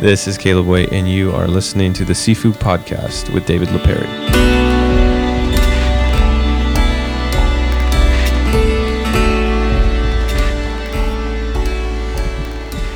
This is Caleb Wait, and you are listening to the Seafood Podcast with David Lipari.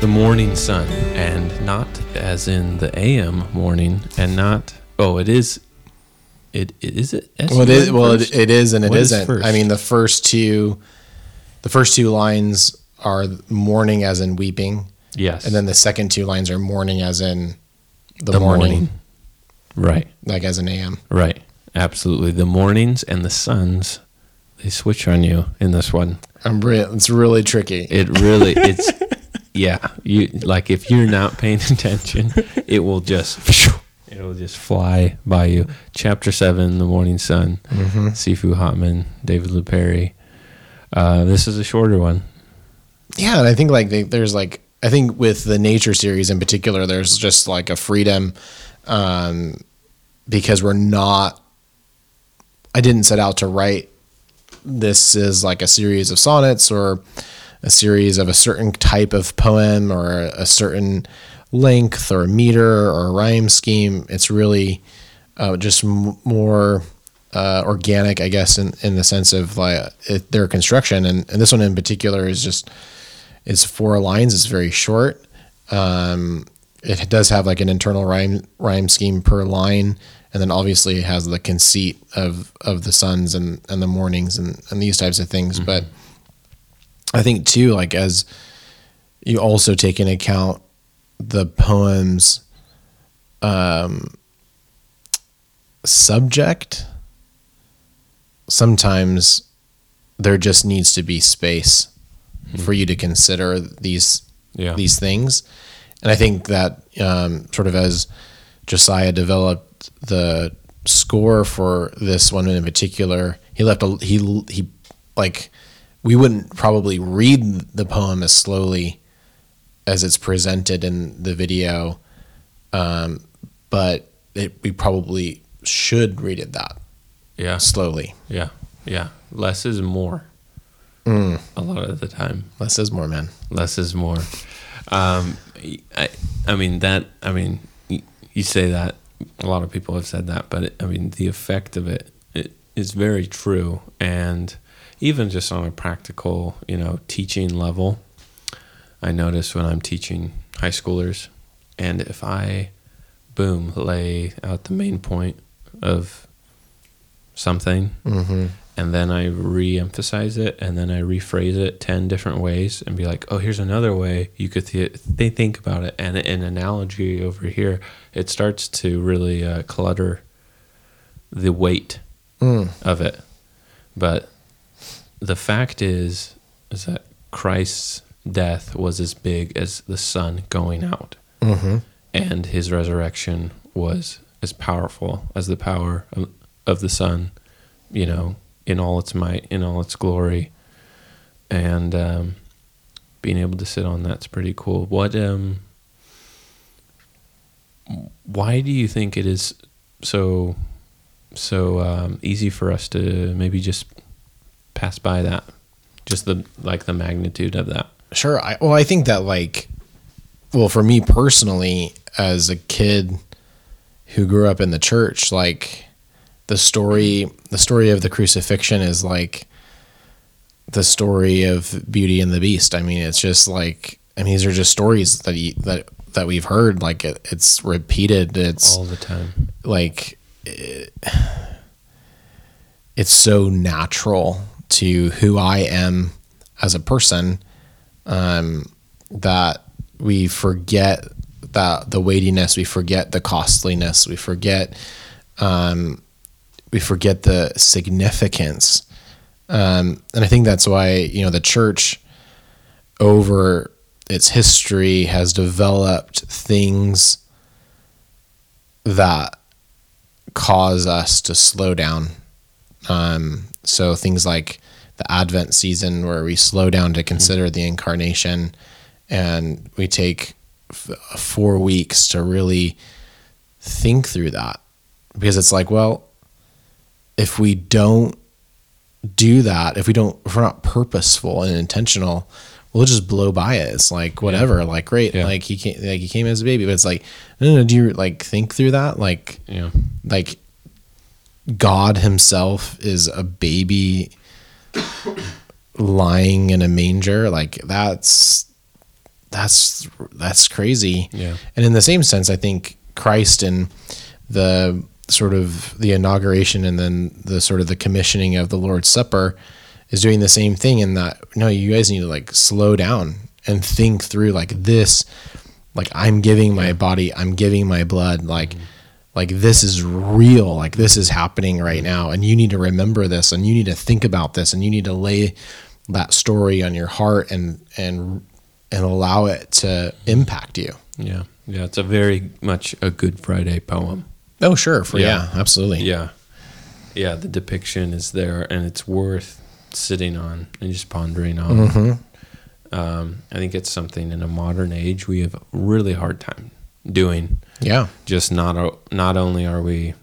The morning sun, and not as in the AM morning, and not oh, it is. It, it is it. Well, it is. Well, it, it is and it What is? I mean, the first two, the first two lines are mourning as in weeping, yes, and then the second two lines are morning, as in the, the morning, morning. Right. like as an AM. Right. Absolutely. The mornings and the suns, they switch on you in this one. I'm re- it's really tricky. It really it's yeah, you like if you're not paying attention, it will just it will just fly by you. Chapter 7, The Morning Son. Mm-hmm. Sifu Hotman, David Lipari. Uh, this is a shorter one. Yeah, and I think like they, there's like I think with the nature series in particular, there's just like a freedom um, because we're not. I didn't set out to write this is like a series of sonnets or a series of a certain type of poem or a certain length or meter or rhyme scheme. It's really uh, just m- more uh, organic, I guess, in, in the sense of like it, their construction. And, and this one in particular is just it's four lines. It's very short. Um, it does have like an internal rhyme rhyme scheme per line, and then obviously it has the conceit of of the suns and and the mornings and and these types of things. But I think too, like as you also take into account the poem's um, subject, sometimes there just needs to be space for you to consider these Yeah. these things. And I think that um, sort of as Josiah developed the score for this one in particular, he left a he he like we wouldn't probably read the poem as slowly as it's presented in the video, um, but it, we probably should read it that Yeah. slowly. Yeah. Yeah. Less is more. Mm. A lot of the time. Less is more, man. less is more. Um, I, I mean that. I mean, you say that. A lot of people have said that, but it, I mean the effect of it, it is very true. And even just on a practical, you know, teaching level, I notice when I'm teaching high schoolers, and if I, boom, lay out the main point of something, Mm-hmm. And then I re-emphasize it, and then I rephrase it ten different ways, and be like, "Oh, here's another way you could th- they think about it." And an analogy over here, it starts to really uh, clutter the weight Mm. of it. But the fact is, is that Christ's death was as big as the sun going out, Mm-hmm. and his resurrection was as powerful as the power of, of the sun, you know, in all its might, in all its glory. And um, being able to sit on that's pretty cool. What, um, why do you think it is so, so um, easy for us to maybe just pass by that? Just the, like the magnitude of that. Sure. I, well, I think that like, well, for me personally, as a kid who grew up in the church, like the story, the story of the crucifixion is like the story of Beauty and the Beast. I mean, it's just like, I mean, these are just stories that you, that that we've heard. Like it, it's repeated. It's all the time. like it, it's so natural to who I am as a person um, that we forget that the weightiness, we forget the costliness, we forget um, we forget the significance, um, and I think that's why you know the church over its history has developed things that cause us to slow down. Um, so things like the Advent season, where we slow down to consider the incarnation, and we take f- four weeks to really think through that, because it's like, well, if we don't do that, if we don't, if we're not purposeful and intentional, we'll just blow by it. It's like whatever, like great, Yeah. like he came, like he came as a baby, but it's like, no, no, no, do you like think through that? Like, Yeah. like God Himself is a baby lying in a manger. Like that's that's that's crazy. Yeah. And in the same sense, I think Christ and the sort of the inauguration and then the sort of the commissioning of the Lord's Supper is doing the same thing in that no, you guys need to like slow down and think through like this like I'm giving my body, I'm giving my blood, like like this is real, like this is happening right now and you need to remember this and you need to think about this and you need to lay that story on your heart and and and allow it to impact you. Yeah. Yeah. It's a very much a Good Friday poem. Oh, sure. For Yeah. yeah, absolutely. Yeah. Yeah. The depiction is there and it's worth sitting on and just pondering on. hmm Um, I think it's something in a modern age we have a really hard time doing. Yeah. Just not, not only are we,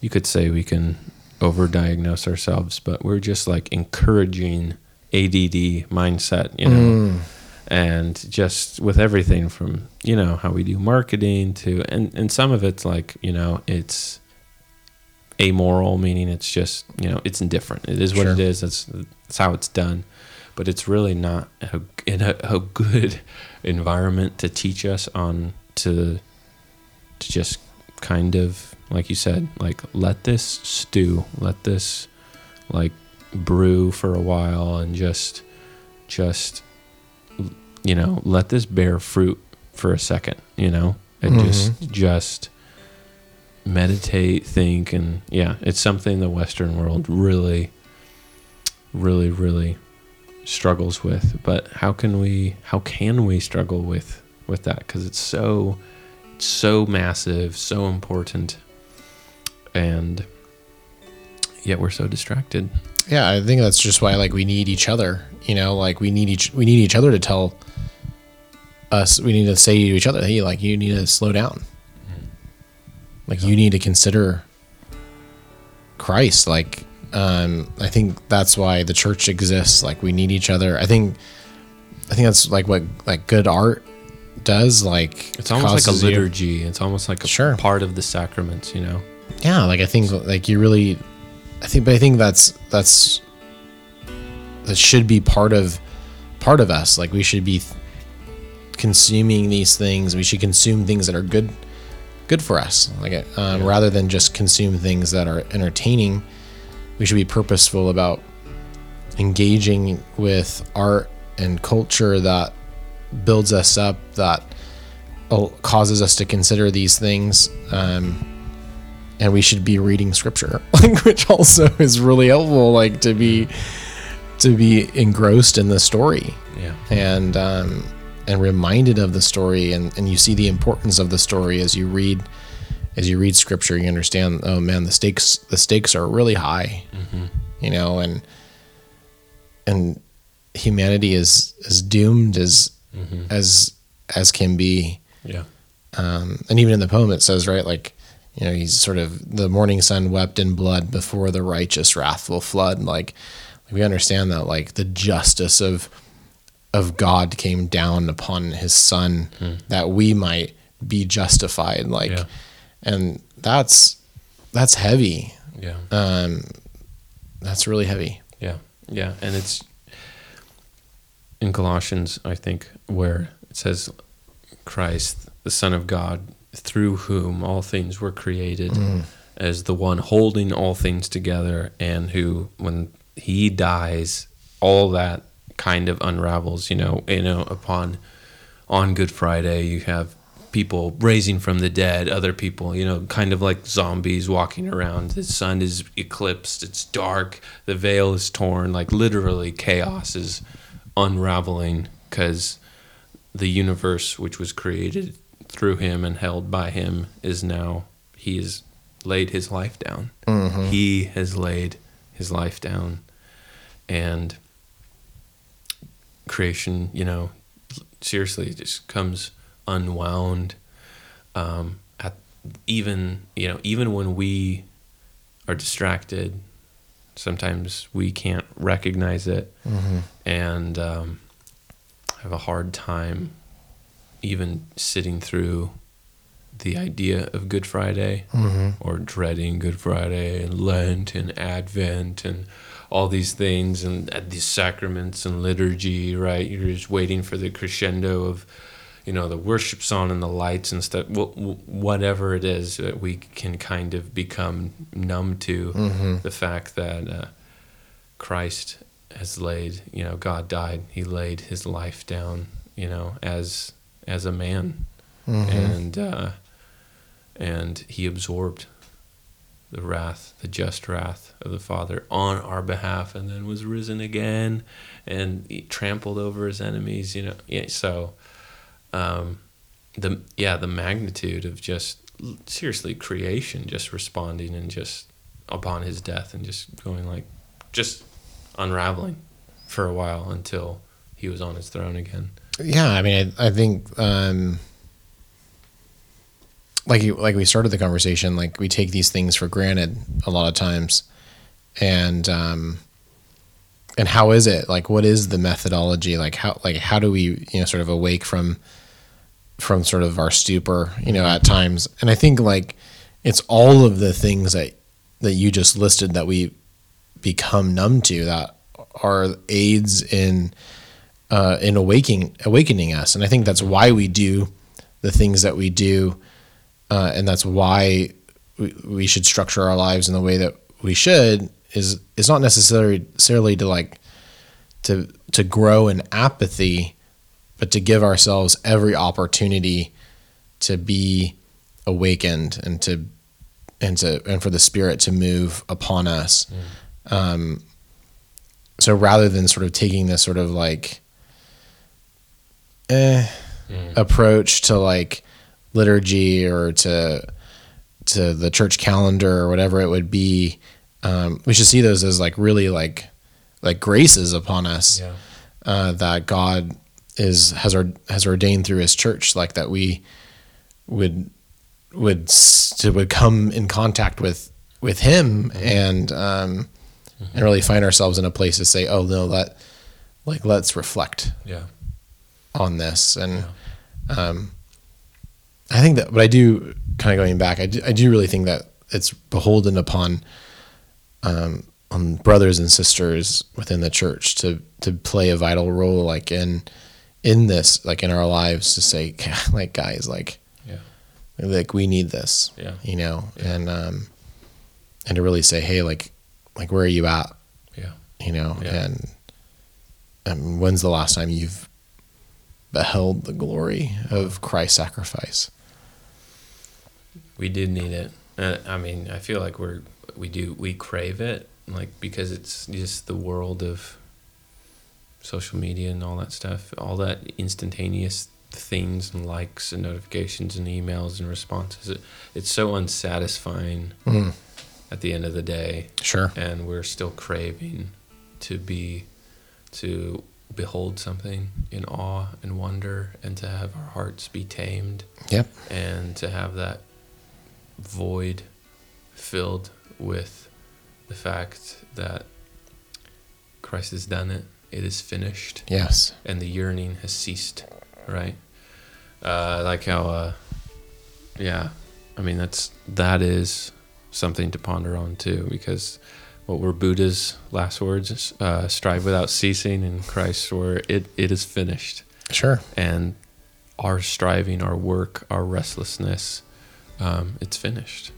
you could say we can overdiagnose ourselves, but we're just like encouraging ADD mindset, you know, and just with everything from, you know, how we do marketing to, and, and some of it's like, you know, it's amoral, meaning it's just, you know, it's indifferent. It is what Sure. it is. That's, that's how it's done. But it's really not a, in a, a good environment to teach us on to, to just kind of, like you said, like let this stew, let this like brew for a while and just, just, you know, let this bear fruit for a second, you know, and mm-hmm. just, just meditate, think, and yeah, it's something the Western world really, really, really struggles with. But how can we? How can we struggle with with that? Because it's so, it's so massive, so important, and yet we're so distracted. Yeah, I think that's just why like we need each other. You know, like we need each we need each other to tell us. We need to say to each other, "Hey, like you need to slow down. Like you need to consider Christ." Like, um, I think that's why the church exists. Like we need each other. I think, I think that's like what like good art does. Like It's almost like a causes you- liturgy. It's almost like a Sure. part of the sacraments. You know. yeah like i think like you really i think but i think that's that's that should be part of part of us. Like we should be consuming these things. We should consume things that are good good for us. Like um, Yeah. rather than just consume things that are entertaining we should be purposeful about engaging with art and culture that builds us up that causes us to consider these things. Um, and we should be reading scripture which also is really helpful like to be to be engrossed in the story. Yeah. and um and reminded of the story and and you see the importance of the story as you read as you read scripture you understand oh man the stakes the stakes are really high. You know and and humanity is as doomed as as as can be. Yeah. um, and even in the poem it says right like you know he's sort of the morning sun wept in blood before the righteous wrath will flood. Like we understand that like the justice of of god came down upon his son that we might be justified like Yeah. and that's that's heavy. Yeah. um that's really heavy. Yeah, yeah, and it's in Colossians, I think, where it says, "Christ, the Son of God, through whom all things were created, mm. as the one holding all things together, and who, when He dies, all that kind of unravels." You know, you know, upon on Good Friday, you have people raising from the dead, other people, you know, kind of like zombies walking around. The sun is eclipsed, it's dark, the veil is torn, like literally chaos is unraveling because the universe, which was created through him and held by him, is now, he has laid his life down. He has laid his life down. And creation, you know, seriously, just comes unwound. Um, at even you know, even when we are distracted, sometimes we can't recognize it, and um, have a hard time even sitting through the idea of Good Friday Mm-hmm. or dreading Good Friday and Lent and Advent and all these things and these sacraments and liturgy, right? You're just waiting for the crescendo of, you know, the worship song and the lights and stuff. Wh- wh- Whatever it is that we can kind of become numb to Mm-hmm. the fact that uh, Christ has laid, you know, God died. He laid his life down, you know, as as a man, Mm-hmm. and uh, and he absorbed the wrath, the just wrath of the Father on our behalf, and then was risen again, and he trampled over his enemies. You know, yeah. So, um, the yeah, the magnitude of just seriously creation just responding and just upon his death and just going like just unraveling for a while until he was on his throne again. Yeah, I mean, I, I think um, like you, like we started the conversation, like we take these things for granted a lot of times, and um, and how is it like? What is the methodology? Like how like how do we you know sort of awake from from sort of our stupor you know at times? And I think like it's all of the things that that you just listed that we become numb to that are aids in uh, in awakening awakening us, and I think that's why we do the things that we do, uh, and that's why we, we should structure our lives in the way that we should. Is is not necessarily necessarily to like to to grow in apathy, but to give ourselves every opportunity to be awakened and to and to and for the spirit to move upon us. Um, so rather than sort of taking this sort of like eh, approach to like liturgy or to to the church calendar or whatever it would be, um, we should see those as like really like like graces upon us Yeah. uh, that God is has or, has ordained through His church, like that we would would to would come in contact with with Him and um, and really find ourselves in a place to say, oh no, let like let's reflect Yeah. On this and um, I think that but I do kind of going back I do, I do really think that it's beholden upon um, on brothers and sisters within the church to to play a vital role like in in this like in our lives to say like guys like Yeah. like we need this Yeah. you know Yeah. and um and to really say hey like like where are you at Yeah. you know Yeah. and when's the last time you've beheld the glory of Christ's sacrifice We do need it. Uh, I mean, I feel like we're we do we crave it like because it's just the world of social media and all that stuff, all that instantaneous things and likes and notifications and emails and responses. It, it's so unsatisfying Mm, at the end of the day, sure and we're still craving to be to behold something in awe and wonder and to have our hearts be tamed yep and to have that void filled with the fact that Christ has done it, it is finished, yes and the yearning has ceased, right? Uh, like how, uh, yeah, I mean, that's, that is something to ponder on too, because what were Buddha's last words? Uh, strive without ceasing, and Christ's were, it, it is finished sure and our striving, our work, our restlessness, um, it's finished.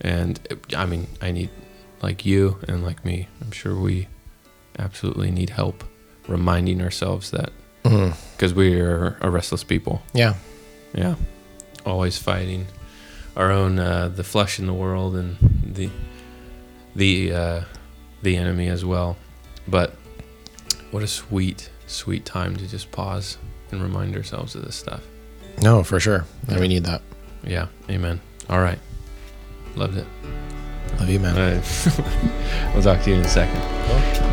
And it- I mean, I need, like you and like me, I'm sure we absolutely need help reminding ourselves that because we are a restless people. yeah Yeah, always fighting our own uh, the flesh in the world and the the uh, the enemy as well. But what a sweet, sweet time to just pause and remind ourselves of this stuff. no for sure and we need that Yeah, amen. All right, loved it. love you man All right. we'll talk to you in a second.